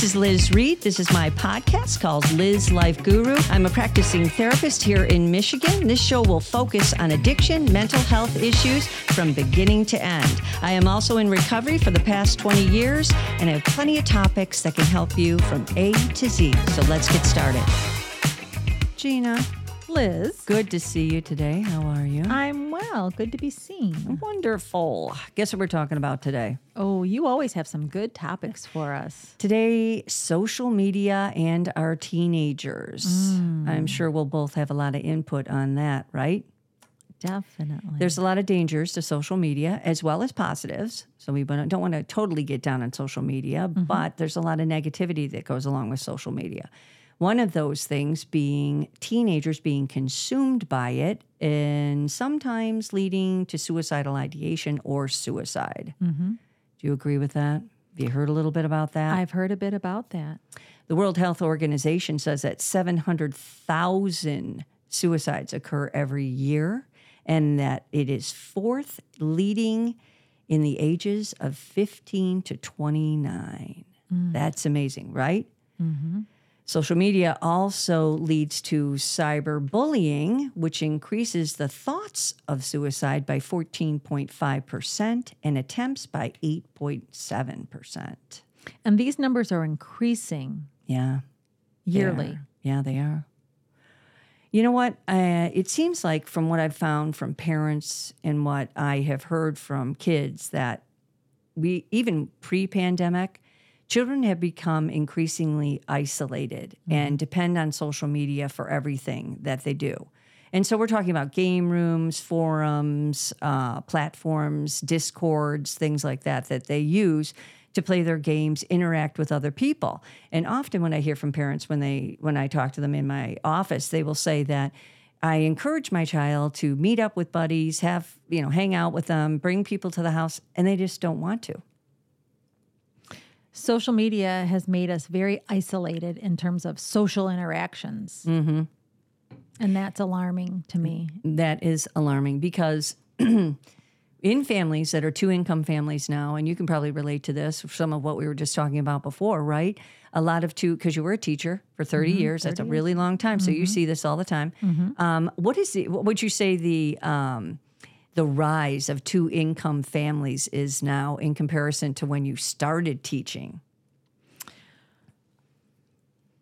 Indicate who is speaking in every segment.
Speaker 1: This is Liz Reed. This is my podcast called Liz Life Guru. I'm a practicing therapist here in Michigan. This show will focus on addiction, mental health issues from beginning to end. I am also in recovery for the past 20 years, and I have plenty of topics that can help you from A to Z. So let's get started. Gina,
Speaker 2: Liz.
Speaker 1: good to see you today. How are you?
Speaker 2: I'm well. Good to be seen.
Speaker 1: Wonderful. Guess what we're talking about today?
Speaker 2: Oh, you always have some good topics for us.
Speaker 1: Today, social media and our teenagers. Mm. I'm sure we'll both have a lot of input on that, right?
Speaker 2: Definitely.
Speaker 1: There's a lot of dangers to social media as well as positives. So we don't want to totally get down on social media, mm-hmm. but there's a lot of negativity that goes along with social media. One of those things being teenagers being consumed by it and sometimes leading to suicidal ideation or suicide. Mm-hmm. Do you agree with that? Have you heard a little bit about that?
Speaker 2: I've heard a bit about that.
Speaker 1: The World Health Organization says that 700,000 suicides occur every year and that it is fourth leading in the ages of 15 to 29. Mm. That's amazing, right? Mm-hmm. Social media also leads to cyberbullying, which increases the thoughts of suicide by 14.5% and attempts by 8.7%.
Speaker 2: And these numbers are increasing
Speaker 1: Yeah.
Speaker 2: yearly.
Speaker 1: are. Yeah, they are. You know what? Uh, it seems like from what I've found from parents and what I have heard from kids that we, even pre pandemic, children have become increasingly isolated and depend on social media for everything that they do. And so we're talking about game rooms, forums, uh, platforms, discords, things like that that they use to play their games, interact with other people. And often when I hear from parents when they when I talk to them in my office, they will say that I encourage my child to meet up with buddies, have, you know, hang out with them, bring people to the house, and they just don't want to.
Speaker 2: Social media has made us very isolated in terms of social interactions. Mm-hmm. And that's alarming to me.
Speaker 1: that is alarming because in families that are two income families now, and you can probably relate to this, some of what we were just talking about before, right? A lot of two, because you were a teacher for 30 years, that's a really long time. So you see this all the time. Um, what is the, what would you say the, um, the rise of two income families is now in comparison to when you started teaching?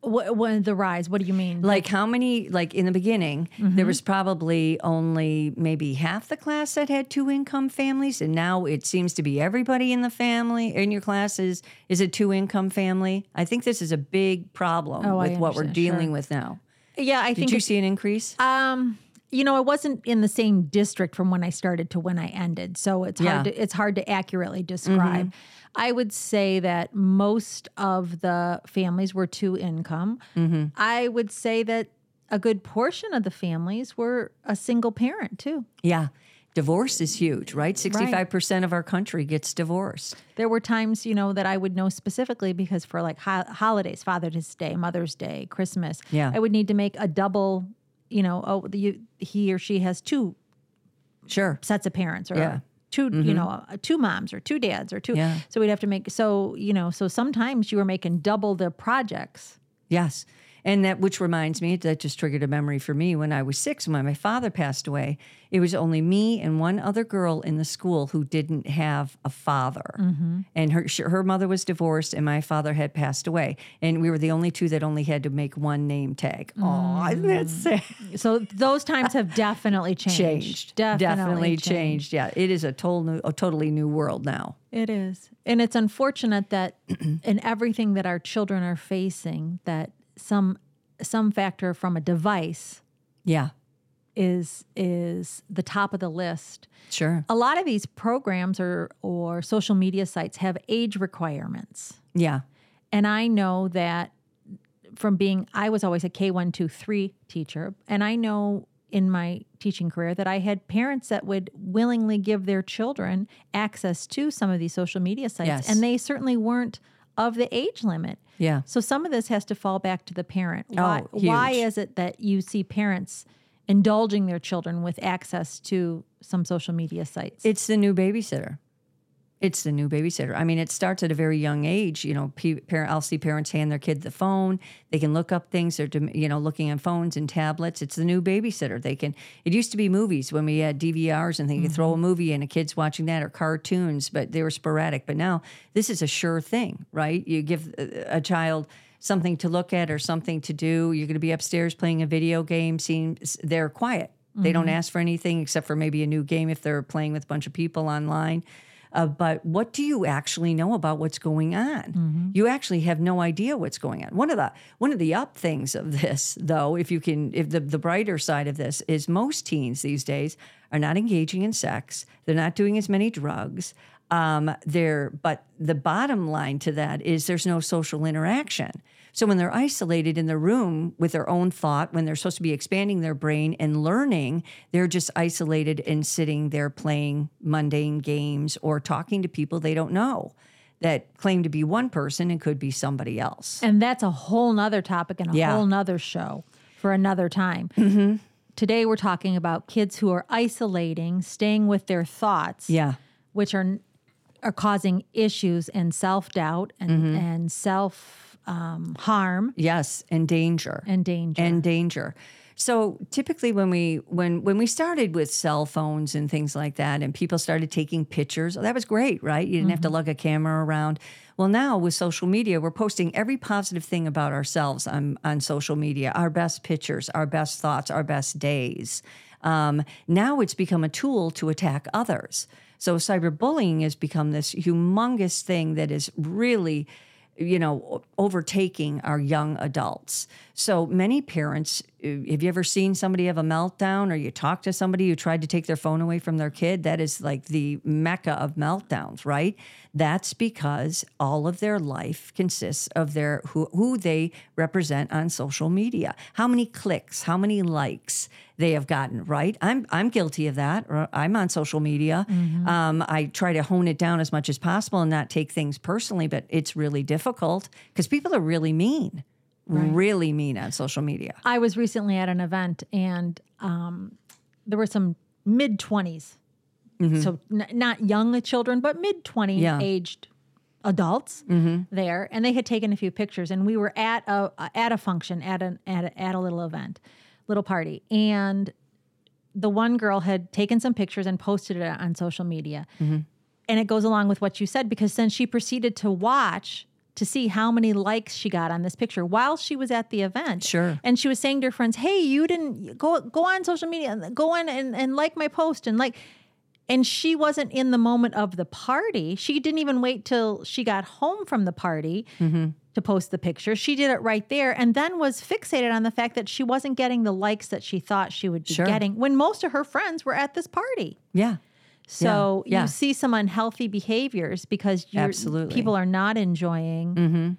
Speaker 2: What, what the rise? What do you mean?
Speaker 1: Like how many? Like in the beginning, there was probably only maybe half the class that had two income families, and now it seems to be everybody in the family in your classes is a two income family. I think this is a big problem
Speaker 2: Oh,
Speaker 1: with what we're dealing
Speaker 2: Sure.
Speaker 1: with now.
Speaker 2: yeah, I
Speaker 1: Did
Speaker 2: think
Speaker 1: you see an increase?
Speaker 2: Um, you know, I wasn't in the same district from when I started to when I ended, so it's
Speaker 1: Yeah.
Speaker 2: hard to it's hard to accurately mm-hmm. describe. I would say that most of the families were two income. Mm-hmm. I would say that a good portion of the families were a single parent too.
Speaker 1: yeah, divorce is huge, right? Sixty five percent of our country gets divorced.
Speaker 2: There were times, you know, that I would know specifically because for like ho- holidays, Father's Day, Mother's Day, Christmas,
Speaker 1: Yeah.
Speaker 2: I would need to make a double. You know, oh, the, you, he or she has two
Speaker 1: Sure.
Speaker 2: sets of parents or
Speaker 1: Yeah.
Speaker 2: 2 you know uh, two moms or two dads or two
Speaker 1: Yeah.
Speaker 2: so we'd have to make so you know so sometimes you were making double the projects
Speaker 1: Yes. And that, which reminds me, that just triggered a memory for me when I was six, when my father passed away. It was only me and one other girl in the school who didn't have a father. Mm-hmm. And her, sh- her mother was divorced and my father had passed away. And we were the only two that only had to make one name tag. Oh, isn't that sad?
Speaker 2: so those times have definitely changed
Speaker 1: Changed.
Speaker 2: definitely,
Speaker 1: changed. Yeah. It is a, total new, a totally new world now.
Speaker 2: it is and it's unfortunate that in everything that our children are facing that some some factor from a device
Speaker 1: Yeah.
Speaker 2: is is the top of the list
Speaker 1: Sure.
Speaker 2: a lot of these programs or or social media sites have age requirements
Speaker 1: Yeah.
Speaker 2: And I know that from being, I was always a K1, 2, 3 teacher. And I know in my teaching career that I had parents that would willingly give their children access to some of these social media sites.
Speaker 1: Yes.
Speaker 2: And they certainly weren't of the age limit.
Speaker 1: Yeah.
Speaker 2: So some of this has to fall back to the parent. Why,
Speaker 1: Oh,
Speaker 2: why is it that you see parents indulging their children with access to some social media sites?
Speaker 1: It's the new babysitter. It's the new babysitter. I mean, it starts at a very young age. You know, parent, I'll see parents hand their kid the phone. They can look up things. They're, you know, looking on phones and tablets. It's the new babysitter. They can. It used to be movies when we had DVRs and they could throw a mm-hmm. movie and a kid's watching that or cartoons, but they were sporadic. But now this is a sure thing, right? You give a, a child something to look at or something to do. You're going to be upstairs playing a video game. Seeing they're quiet. They don't mm-hmm. ask for anything except for maybe a new game if they're playing with a bunch of people online. Uh, but what do you actually know about what's going on? You actually have no idea what's going on. One of the one of the up things of this, though, if you can, if the the brighter side of this is most teens these days are not engaging in sex. They're not doing as many drugs. Um, they're but the bottom line to that is there's no social interaction. So when they're isolated in the room with their own thought, when they're supposed to be expanding their brain and learning, they're just isolated and sitting there playing mundane games or talking to people they don't know that claim to be one person and could be somebody else.
Speaker 2: And that's a whole nother topic and a
Speaker 1: Yeah.
Speaker 2: whole nother show for another time.
Speaker 1: Mm-hmm.
Speaker 2: Today, we're talking about kids who are isolating, staying with their thoughts,
Speaker 1: Yeah.
Speaker 2: which are are causing issues and self doubt and
Speaker 1: Mm-hmm.
Speaker 2: and self um, harm
Speaker 1: Yes, and danger.
Speaker 2: and danger.
Speaker 1: and danger. So typically when we when when we started with cell phones and things like that and people started taking pictures, that was great, right? You didn't have to lug a camera around. Well, now with social media, we're posting every positive thing about ourselves on on social media, our best pictures, our best thoughts, our best days. Um, now it's become a tool to attack others. So cyberbullying has become this humongous thing that is really you know, overtaking our young adults. So many parents, have you ever seen somebody have a meltdown or you talk to somebody who tried to take their phone away from their kid? That is like the mecca of meltdowns, right? That's because all of their life consists of their who, who they represent on social media. How many clicks, how many likes they have gotten, right? I'm I'm guilty of that. I'm on social media. Um, I try to hone it down as much as possible and not take things personally, but it's really difficult because people are really mean, really mean on social media.
Speaker 2: I was recently at an event and um, there were some mid 20s. So n- not young children, but mid 20
Speaker 1: Mm-hmm. Yeah. Mm-hmm.
Speaker 2: aged adults there. And they had taken a few pictures and we were at a, at a function, at, an, at, a, at a little event, little party. And the one girl had taken some pictures and posted it on social media.
Speaker 1: Mm-hmm.
Speaker 2: And it goes along with what you said because then she proceeded to watch to see how many likes she got on this picture while she was at the event.
Speaker 1: Sure.
Speaker 2: And she was saying to her friends, "Hey, you didn't go go on social media, go on and, and like my post and like." And she wasn't in the moment of the party. She didn't even wait till she got home from the party
Speaker 1: Mm-hmm.
Speaker 2: to post the picture. She did it right there and then was fixated on the fact that she wasn't getting the likes that she thought she would be
Speaker 1: Sure.
Speaker 2: getting when most of her friends were at this party.
Speaker 1: Yeah.
Speaker 2: So
Speaker 1: Yeah.
Speaker 2: you see some unhealthy behaviors because
Speaker 1: Absolutely.
Speaker 2: people are not enjoying.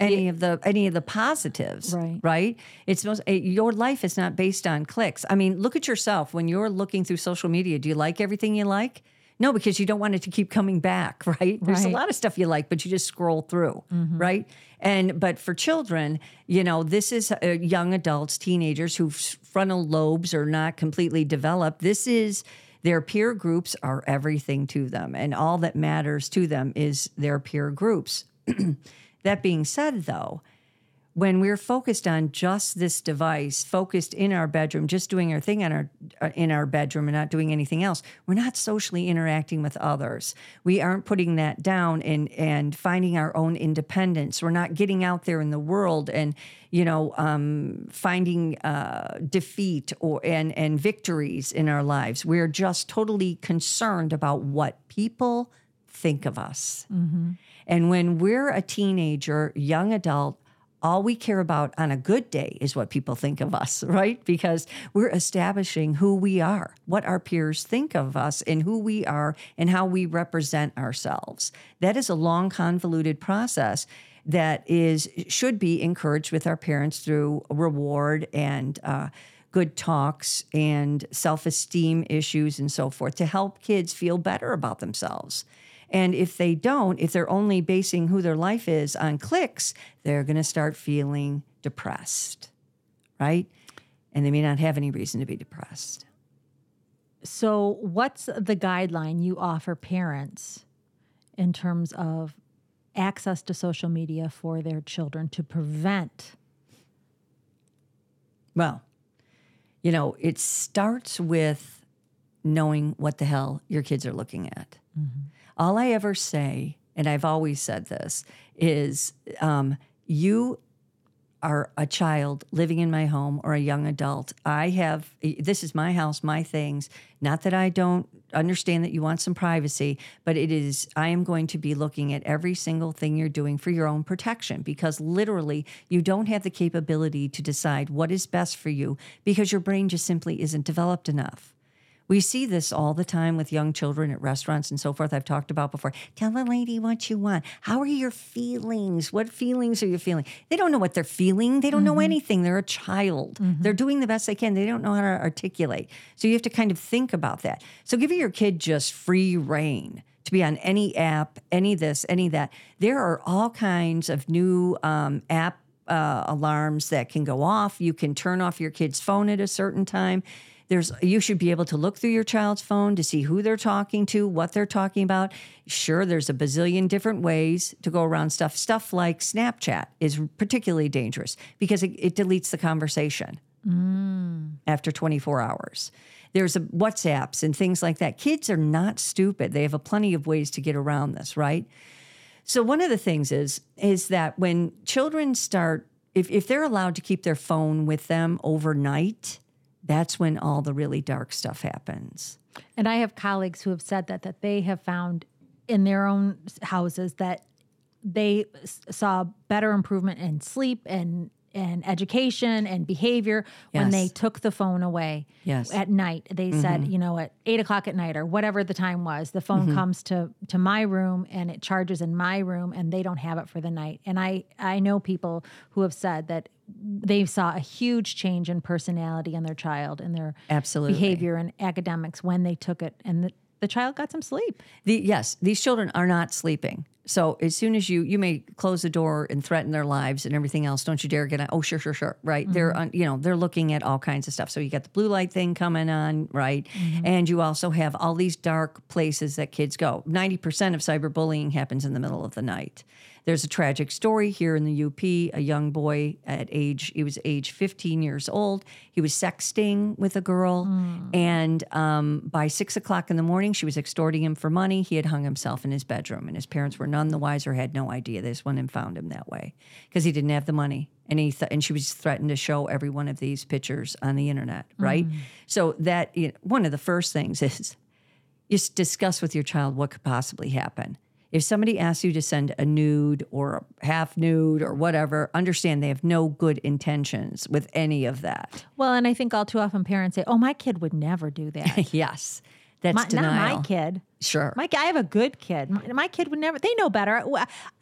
Speaker 1: any of the any of the positives
Speaker 2: Right.
Speaker 1: right? It's most eh, your life is not based on clicks. I mean look at yourself. When you're looking through social media do you like everything you like? No because you don't want it to keep coming back right? There's a lot of stuff you like but you just scroll through right? And but for children you know this is uh, young adults teenagers whose frontal lobes are not completely developed. This is their peer groups are everything to them and all that matters to them is their peer groups. That being said, though, when we're focused on just this device, focused in our bedroom, just doing our thing in our uh, in our bedroom and not doing anything else, we're not socially interacting with others. We aren't putting that down and and finding our own independence. We're not getting out there in the world and you know um, finding uh, defeat or and and victories in our lives. We're just totally concerned about what people think of us. And when we're a teenager, young adult, all we care about on a good day is what people think of us, right? Because we're establishing who we are, what our peers think of us, and who we are, and how we represent ourselves. That is a long, convoluted process that is should be encouraged with our parents through reward and uh, good talks and self-esteem issues and so forth to help kids feel better about themselves. And if they don't, if they're only basing who their life is on clicks, they're going to start feeling depressed, right? And they may not have any reason to be depressed.
Speaker 2: So, what's the guideline you offer parents in terms of access to social media for their children to prevent?
Speaker 1: Well, you know, it starts with knowing what the hell your kids are looking at. Mm-hmm. All I ever say, and I've always said this, is um, you are a child living in my home or a young adult. I have, this is my house, my things. Not that I don't understand that you want some privacy, but it is, I am going to be looking at every single thing you're doing for your own protection because literally you don't have the capability to decide what is best for you because your brain just simply isn't developed enough. We see this all the time with young children at restaurants and so forth. I've talked about before. Tell the lady what you want. How are your feelings? What feelings are you feeling? They don't know what they're feeling. They don't know anything. They're a child. They're doing the best they can. They don't know how to articulate. So you have to kind of think about that. So give your kid just free reign to be on any app, any this, any that. There are all kinds of new um, app uh, alarms that can go off. You can turn off your kid's phone at a certain time. There's you should be able to look through your child's phone to see who they're talking to, what they're talking about. Sure, there's a bazillion different ways to go around stuff. Stuff like Snapchat is particularly dangerous because it, it deletes the conversation mm. after 24 hours. There's a WhatsApps and things like that. Kids are not stupid. They have a plenty of ways to get around this, right? So one of the things is is that when children start if, if they're allowed to keep their phone with them overnight, that's when all the really dark stuff happens.
Speaker 2: And I have colleagues who have said that that they have found in their own houses that they saw better improvement in sleep and and education and behavior when they took the phone away
Speaker 1: Yes.
Speaker 2: at night. They said, mm-hmm. you know, at eight o'clock at night or whatever the time was, the phone mm-hmm. comes to to my room and it charges in my room, and they don't have it for the night. And I I know people who have said that they saw a huge change in personality in their child and their
Speaker 1: Absolutely.
Speaker 2: behavior and academics when they took it, and the, the child got some sleep.
Speaker 1: The, yes, these children are not sleeping. So as soon as you you may close the door and threaten their lives and everything else, don't you dare get on. Oh, sure, sure, sure. Right? Mm-hmm. They're on, you know they're looking at all kinds of stuff. So you got the blue light thing coming on, right? Mm-hmm. And you also have all these dark places that kids go. Ninety percent of cyberbullying happens in the middle of the night. There's a tragic story here in the UP. A young boy at age he was age 15 years old. He was sexting with a girl, and um, by six o'clock in the morning, she was extorting him for money. He had hung himself in his bedroom, and his parents were none the wiser. Had no idea. They just went and found him that way because he didn't have the money, and he th- and she was threatened to show every one of these pictures on the internet. Right. So that you know, one of the first things is you discuss with your child what could possibly happen. If somebody asks you to send a nude or a half nude or whatever, understand they have no good intentions with any of that.
Speaker 2: Well, and I think all too often parents say, "Oh, my kid would never do that."
Speaker 1: yes, that's
Speaker 2: my,
Speaker 1: denial.
Speaker 2: not my kid.
Speaker 1: Sure.
Speaker 2: Mike, I have a good kid. My, my kid would never. They know better.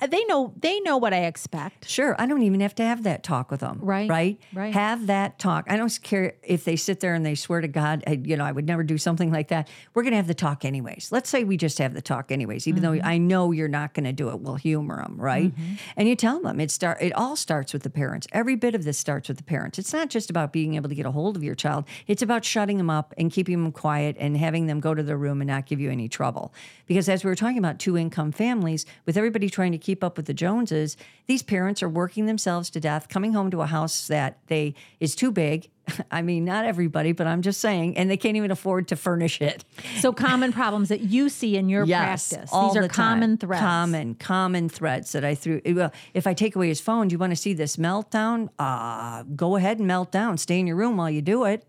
Speaker 2: They know. They know what I expect.
Speaker 1: Sure, I don't even have to have that talk with them.
Speaker 2: Right,
Speaker 1: right,
Speaker 2: right.
Speaker 1: Have that talk. I don't care if they sit there and they swear to God, I, you know, I would never do something like that. We're going to have the talk anyways. Let's say we just have the talk anyways, even
Speaker 2: Mm-hmm.
Speaker 1: though I know you're not going to do it. We'll humor them, right? And you tell them it start. It all starts with the parents. Every bit of this starts with the parents. It's not just about being able to get a hold of your child. It's about shutting them up and keeping them quiet and having them go to their room and not give you any trouble. Because as we were talking about two income families, with everybody trying to keep up with the Joneses, these parents are working themselves to death, coming home to a house that they is too big. I mean, not everybody, but I'm just saying, and they can't even afford to furnish it.
Speaker 2: So common problems that you see in your practice.
Speaker 1: all
Speaker 2: These are
Speaker 1: the time.
Speaker 2: common threads.
Speaker 1: Common, common threads that I threw. Well, if I take away his phone, do you want to see this meltdown? Uh, go ahead and melt down. Stay in your room while you do it.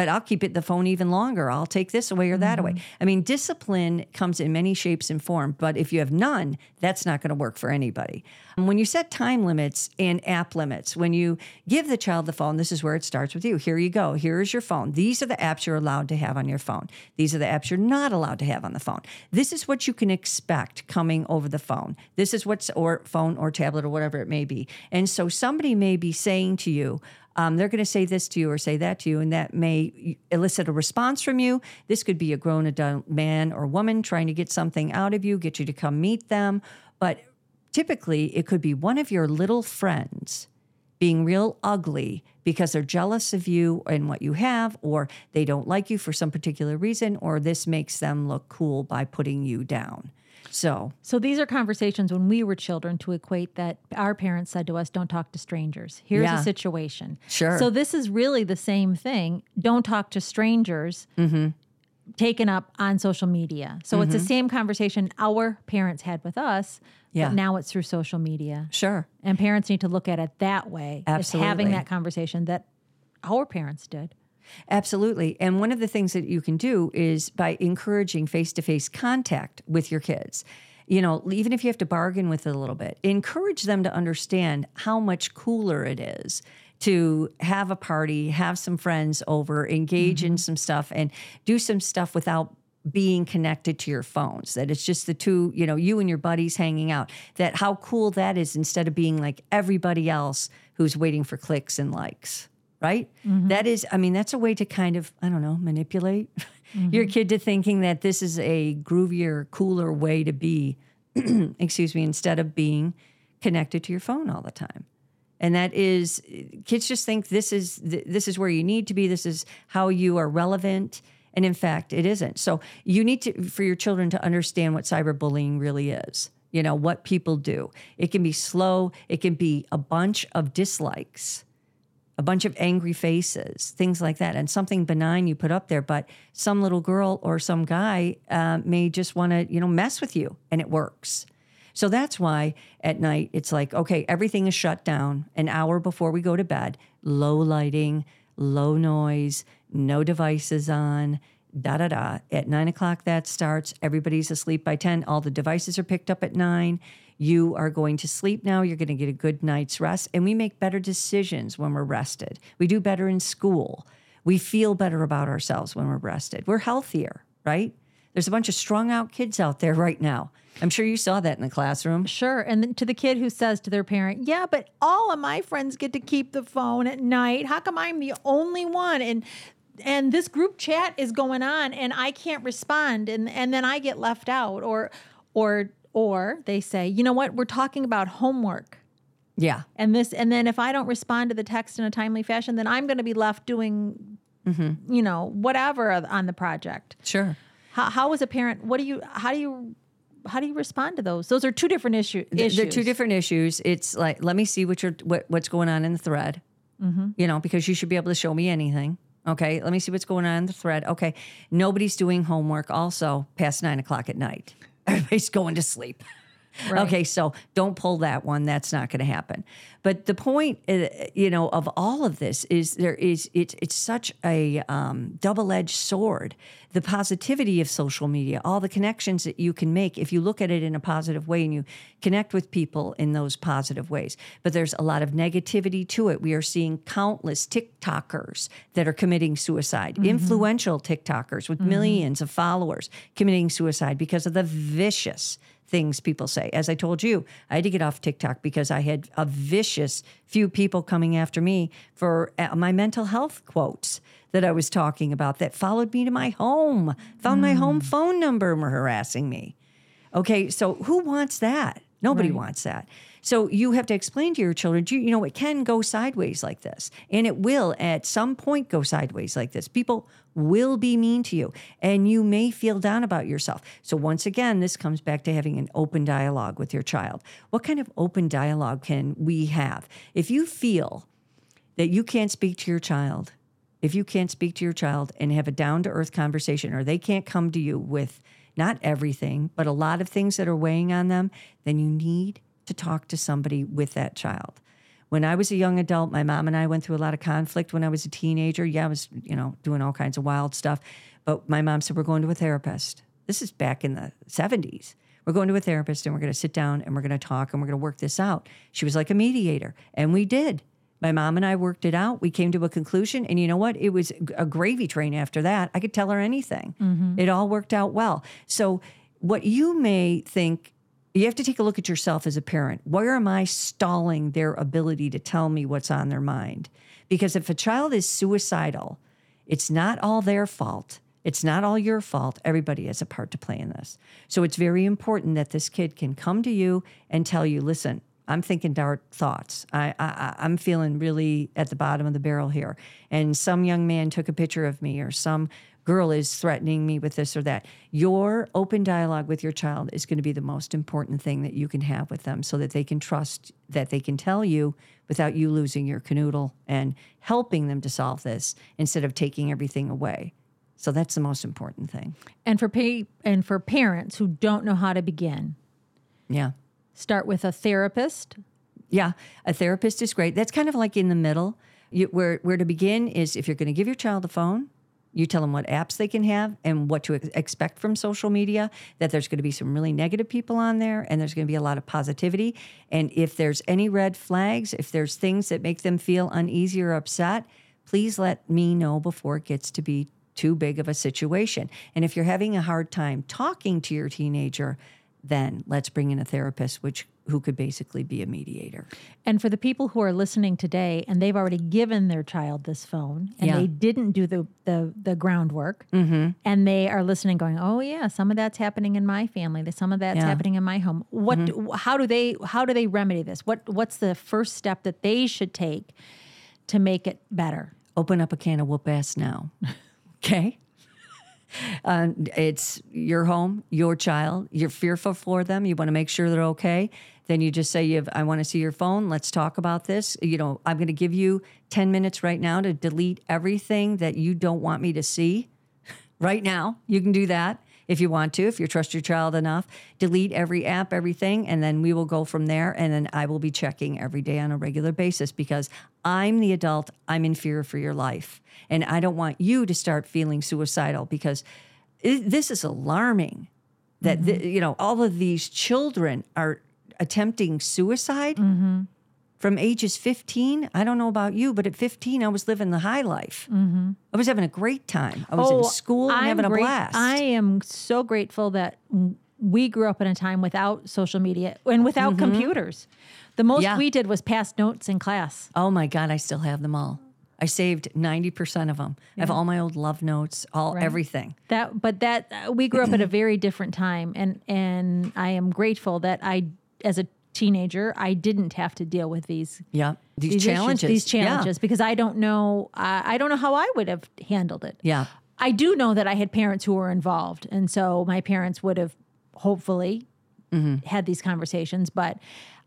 Speaker 1: But I'll keep it the phone even longer. I'll take this away or that away. Mm-hmm. I mean, discipline comes in many shapes and forms, but if you have none, that's not going to work for anybody. And when you set time limits and app limits, when you give the child the phone, this is where it starts with you. Here you go. Here is your phone. These are the apps you're allowed to have on your phone. These are the apps you're not allowed to have on the phone. This is what you can expect coming over the phone. This is what's or phone or tablet or whatever it may be. And so somebody may be saying to you, um, they're going to say this to you or say that to you, and that may elicit a response from you. This could be a grown adult man or woman trying to get something out of you, get you to come meet them. But typically, it could be one of your little friends being real ugly because they're jealous of you and what you have, or they don't like you for some particular reason, or this makes them look cool by putting you down. So,
Speaker 2: So these are conversations when we were children to equate that our parents said to us, "Don't talk to strangers." Here's
Speaker 1: Yeah.
Speaker 2: a situation.
Speaker 1: Sure.
Speaker 2: So this is really the same thing. Don't talk to strangers. Mm-hmm. Taken up on social media. So it's the mm-hmm. same conversation our parents had with us.
Speaker 1: Yeah.
Speaker 2: But now it's through social media.
Speaker 1: sure.
Speaker 2: And parents need to look at it that way. Absolutely. As having that conversation that our parents did.
Speaker 1: Absolutely. And one of the things that you can do is by encouraging face to face contact with your kids. You know, even if you have to bargain with it a little bit, encourage them to understand how much cooler it is to have a party, have some friends over, engage in mm-hmm. some stuff, and do some stuff without being connected to your phones that it's just the two you know you and your buddies hanging out that how cool that is instead of being like everybody else who's waiting for clicks and likes right? Mm-hmm. That is i mean that's a way to kind of i don't know manipulate mm-hmm. your kid to thinking that this is a groovier cooler way to be excuse me instead of being connected to your phone all the time. And that is kids just think this is this is where you need to be this is how you are relevant and in fact it isn't. So you need to for your children to understand what cyberbullying really is you know what people do. It can be slow it can be a bunch of dislikes a bunch of angry faces, things like that, and something benign you put up there. But some little girl or some guy uh, may just want to, you know, mess with you, and it works. So that's why at night it's like, okay, everything is shut down an hour before we go to bed. Low lighting, low noise, no devices on. Da da da. At nine o'clock, that starts. Everybody's asleep by 10. All the devices are picked up at nine. You are going to sleep now. You're going to get a good night's rest. And we make better decisions when we're rested. We do better in school. We feel better about ourselves when we're rested. We're healthier, right? There's a bunch of strung out kids out there right now. I'm sure you saw that in the classroom.
Speaker 2: Sure. And to the kid who says to their parent, Yeah, but all of my friends get to keep the phone at night. How come I'm the only one? And and this group chat is going on and I can't respond and, and then I get left out. Or or or they say, you know what, we're talking about homework.
Speaker 1: Yeah.
Speaker 2: And this and then if I don't respond to the text in a timely fashion, then I'm gonna be left doing mm-hmm. you know, whatever on the project.
Speaker 1: Sure.
Speaker 2: How how is a parent what do you how do you how do you respond to those? Those are two different issue, issues.
Speaker 1: They're two different issues. It's like, let me see what you're, what, what's going on in the thread, mm-hmm. you know, because you should be able to show me anything. Okay. Let me see what's going on in the thread. Okay. Nobody's doing homework also past nine o'clock at night. Everybody's going to sleep.
Speaker 2: Right.
Speaker 1: Okay, so don't pull that one. That's not going to happen. But the point, uh, you know, of all of this is there is it's it's such a um, double edged sword. The positivity of social media, all the connections that you can make if you look at it in a positive way and you connect with people in those positive ways. But there's a lot of negativity to it. We are seeing countless TikTokers that are committing suicide, influential TikTokers with millions of followers committing suicide because of the vicious things people say. As I told you, I had to get off TikTok because I had a vicious few people coming after me for uh, my mental health quotes that I was talking about that followed me to my home, found my home phone number and were harassing me. Okay, so who wants that? Nobody wants that. So you have to explain to your children, you, you know, it can go sideways like this, and it will at some point go sideways like this. People will be mean to you, and you may feel down about yourself. So once again, this comes back to having an open dialogue with your child. What kind of open dialogue can we have? If you feel that you can't speak to your child, if you can't speak to your child and have a down to earth conversation, or they can't come to you with not everything, but a lot of things that are weighing on them, then you need to talk to somebody with that child. When I was a young adult, my mom and I went through a lot of conflict when I was a teenager. Yeah, I was, you know, doing all kinds of wild stuff. But my mom said, We're going to a therapist. This is back in the 70s. We're going to a therapist and we're going to sit down and we're going to talk and we're going to work this out. She was like a mediator, and we did. My mom and I worked it out. We came to a conclusion. And you know what? It was a gravy train after that. I could tell her anything. Mm-hmm. It all worked out well. So, what you may think, you have to take a look at yourself as a parent. Where am I stalling their ability to tell me what's on their mind? Because if a child is suicidal, it's not all their fault. It's not all your fault. Everybody has a part to play in this. So it's very important that this kid can come to you and tell you, listen, I'm thinking dark thoughts. I, I I'm feeling really at the bottom of the barrel here. And some young man took a picture of me, or some girl is threatening me with this or that. Your open dialogue with your child is going to be the most important thing that you can have with them, so that they can trust that they can tell you without you losing your canoodle and helping them to solve this instead of taking everything away. So that's the most important thing.
Speaker 2: And for pay, and for parents who don't know how to begin,
Speaker 1: Yeah.
Speaker 2: Start with a therapist.
Speaker 1: Yeah, a therapist is great. That's kind of like in the middle. You, where where to begin is if you're going to give your child a phone, you tell them what apps they can have and what to ex- expect from social media. That there's going to be some really negative people on there, and there's going to be a lot of positivity. And if there's any red flags, if there's things that make them feel uneasy or upset, please let me know before it gets to be too big of a situation. And if you're having a hard time talking to your teenager, then let's bring in a therapist, which who could basically be a mediator.
Speaker 2: And for the people who are listening today and they've already given their child this phone and
Speaker 1: Yeah.
Speaker 2: they didn't do the the, the groundwork mm-hmm. and they are listening going, "Oh yeah, some of that's happening in my family. Some of that's
Speaker 1: Yeah.
Speaker 2: happening in my home." What mm-hmm. do- how do they how do they remedy this? What what's the first step that they should take to make it better?
Speaker 1: open up a can of whoop ass now. Okay. Uh, it's your home, your child. You're fearful for them. You want to make sure they're okay. Then you just say, "You, have, I want to see your phone. Let's talk about this." You know, I'm going to give you ten minutes right now to delete everything that you don't want me to see. Right now, you can do that if you want to. If you trust your child enough, delete every app, everything, and then we will go from there. And then I will be checking every day on a regular basis because I'm the adult. I'm in fear for your life, and I don't want you to start feeling suicidal because it, this is alarming. That mm-hmm. the, you know all of these children are attempting suicide mm-hmm. From ages 15 i don't know about you but at 15 i was living the high life. I was having a great time. I was in school and
Speaker 2: I'm
Speaker 1: having a
Speaker 2: great-
Speaker 1: blast.
Speaker 2: I am so grateful that we grew up in a time without social media and without computers. The most
Speaker 1: Mm-hmm. Yeah.
Speaker 2: we did was pass notes in class.
Speaker 1: oh my god i still have them all. I saved 90% of them i have all my old love notes all everything.
Speaker 2: That, but that uh, we grew up at a very different time, and and I am grateful that I, as a teenager, I didn't have to deal with these
Speaker 1: yeah these,
Speaker 2: these issues,
Speaker 1: challenges
Speaker 2: these
Speaker 1: Yeah.
Speaker 2: challenges, because I don't know, I, I don't know how I would have handled it.
Speaker 1: yeah
Speaker 2: I do know that I had parents who were involved, and so my parents would have hopefully
Speaker 1: Mm-hmm.
Speaker 2: had these conversations. But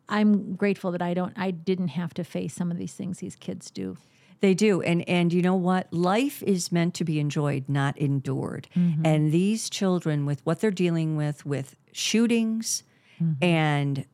Speaker 2: I'm grateful that I don't, I didn't have to face some of these things these kids do.
Speaker 1: They do. And and you know what? Life is meant to be enjoyed, not endured. And these children with what they're dealing with with shootings and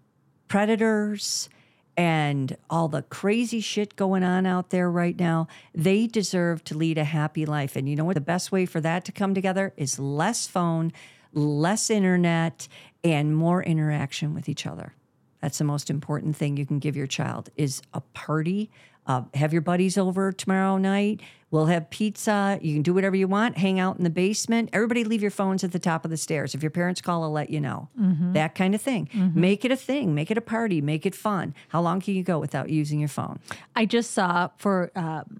Speaker 1: predators and all the crazy shit going on out there right now, they deserve to lead a happy life. And you know what? The best way for that to come together is less phone, less internet, and more interaction with each other. That's the most important thing you can give your child is a party. Uh, have your buddies over tomorrow night. We'll have pizza. You can do whatever you want. Hang out in the basement. Everybody leave your phones at the top of the stairs. If your parents call, I'll let you know. That kind of thing. Make it a thing. Make it a party. Make it fun. How long can you go without using your phone?
Speaker 2: I just saw for um,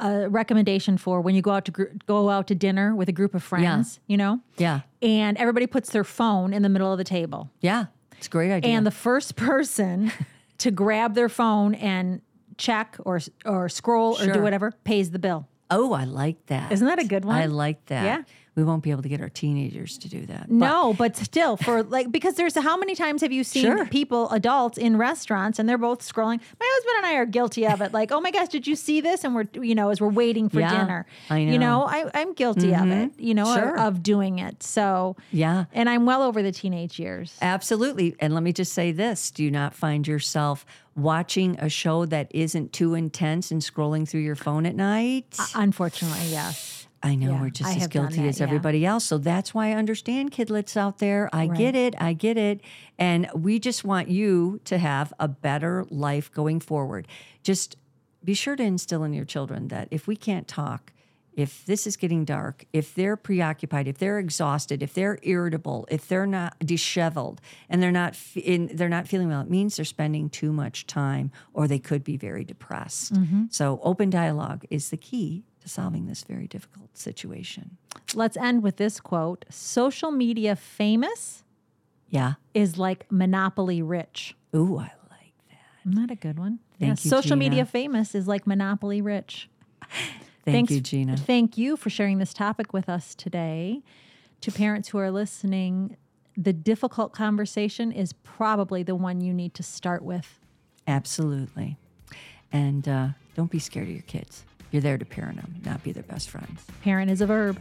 Speaker 2: a recommendation for when you go out to gr- go out to dinner with a group of friends, yeah. you know,
Speaker 1: Yeah.
Speaker 2: and everybody puts their phone in the middle of the table,
Speaker 1: Yeah. It's a great idea.
Speaker 2: and the first person to grab their phone and check or or scroll or do whatever pays the bill.
Speaker 1: oh, I like that.
Speaker 2: Isn't that a good one?
Speaker 1: I like that.
Speaker 2: Yeah.
Speaker 1: We won't be able to get our teenagers to do that.
Speaker 2: No, but still, for like, because there's how many times have you seen
Speaker 1: Sure.
Speaker 2: people, adults in restaurants, and they're both scrolling? My husband and I are guilty of it. Like, oh my gosh, did you see this? And we're, you know, as we're waiting for
Speaker 1: Yeah,
Speaker 2: dinner,
Speaker 1: I know.
Speaker 2: You know.
Speaker 1: Mm-hmm.
Speaker 2: I, I'm guilty of it. You know, of-
Speaker 1: Sure.
Speaker 2: of, doing it. So
Speaker 1: Yeah.
Speaker 2: and I'm well over the teenage years.
Speaker 1: Absolutely. And let me just say this do you not find yourself watching a show that isn't too intense and scrolling through your phone at night?
Speaker 2: Unfortunately, yes.
Speaker 1: I know
Speaker 2: yeah,
Speaker 1: we're just
Speaker 2: I
Speaker 1: as guilty
Speaker 2: that,
Speaker 1: as
Speaker 2: yeah.
Speaker 1: everybody else. So that's why I understand kidlets out there. I get it. I get it. And we just want you to have a better life going forward. Just be sure to instill in your children that if we can't talk, if this is getting dark, if they're preoccupied, if they're exhausted, if they're irritable, if they're not disheveled and they're not in, they're not feeling well, it means they're spending too much time or they could be very depressed. Mm-hmm. So open dialogue is the key to solving this very difficult situation.
Speaker 2: Let's end with this quote Social media famous
Speaker 1: Yeah.
Speaker 2: is like monopoly rich.
Speaker 1: Ooh, I like that.
Speaker 2: Not a good one.
Speaker 1: Thank
Speaker 2: Yeah,
Speaker 1: you,
Speaker 2: Social
Speaker 1: Gina.
Speaker 2: media famous is like Monopoly rich.
Speaker 1: Thank
Speaker 2: Thanks-
Speaker 1: you, Gina.
Speaker 2: Thank you for sharing this topic with us today. To parents who are listening, the difficult conversation is probably the one you need to start with.
Speaker 1: Absolutely. And uh, don't be scared of your kids. You're there to parent them, not be their best friend.
Speaker 2: Parent is a verb.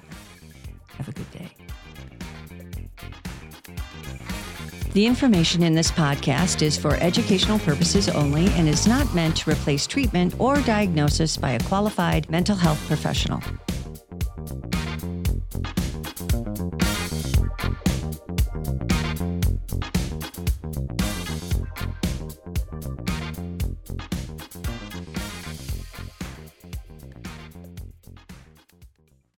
Speaker 1: Have a good day. The information in this podcast is for educational purposes only and is not meant to replace treatment or diagnosis by a qualified mental health professional.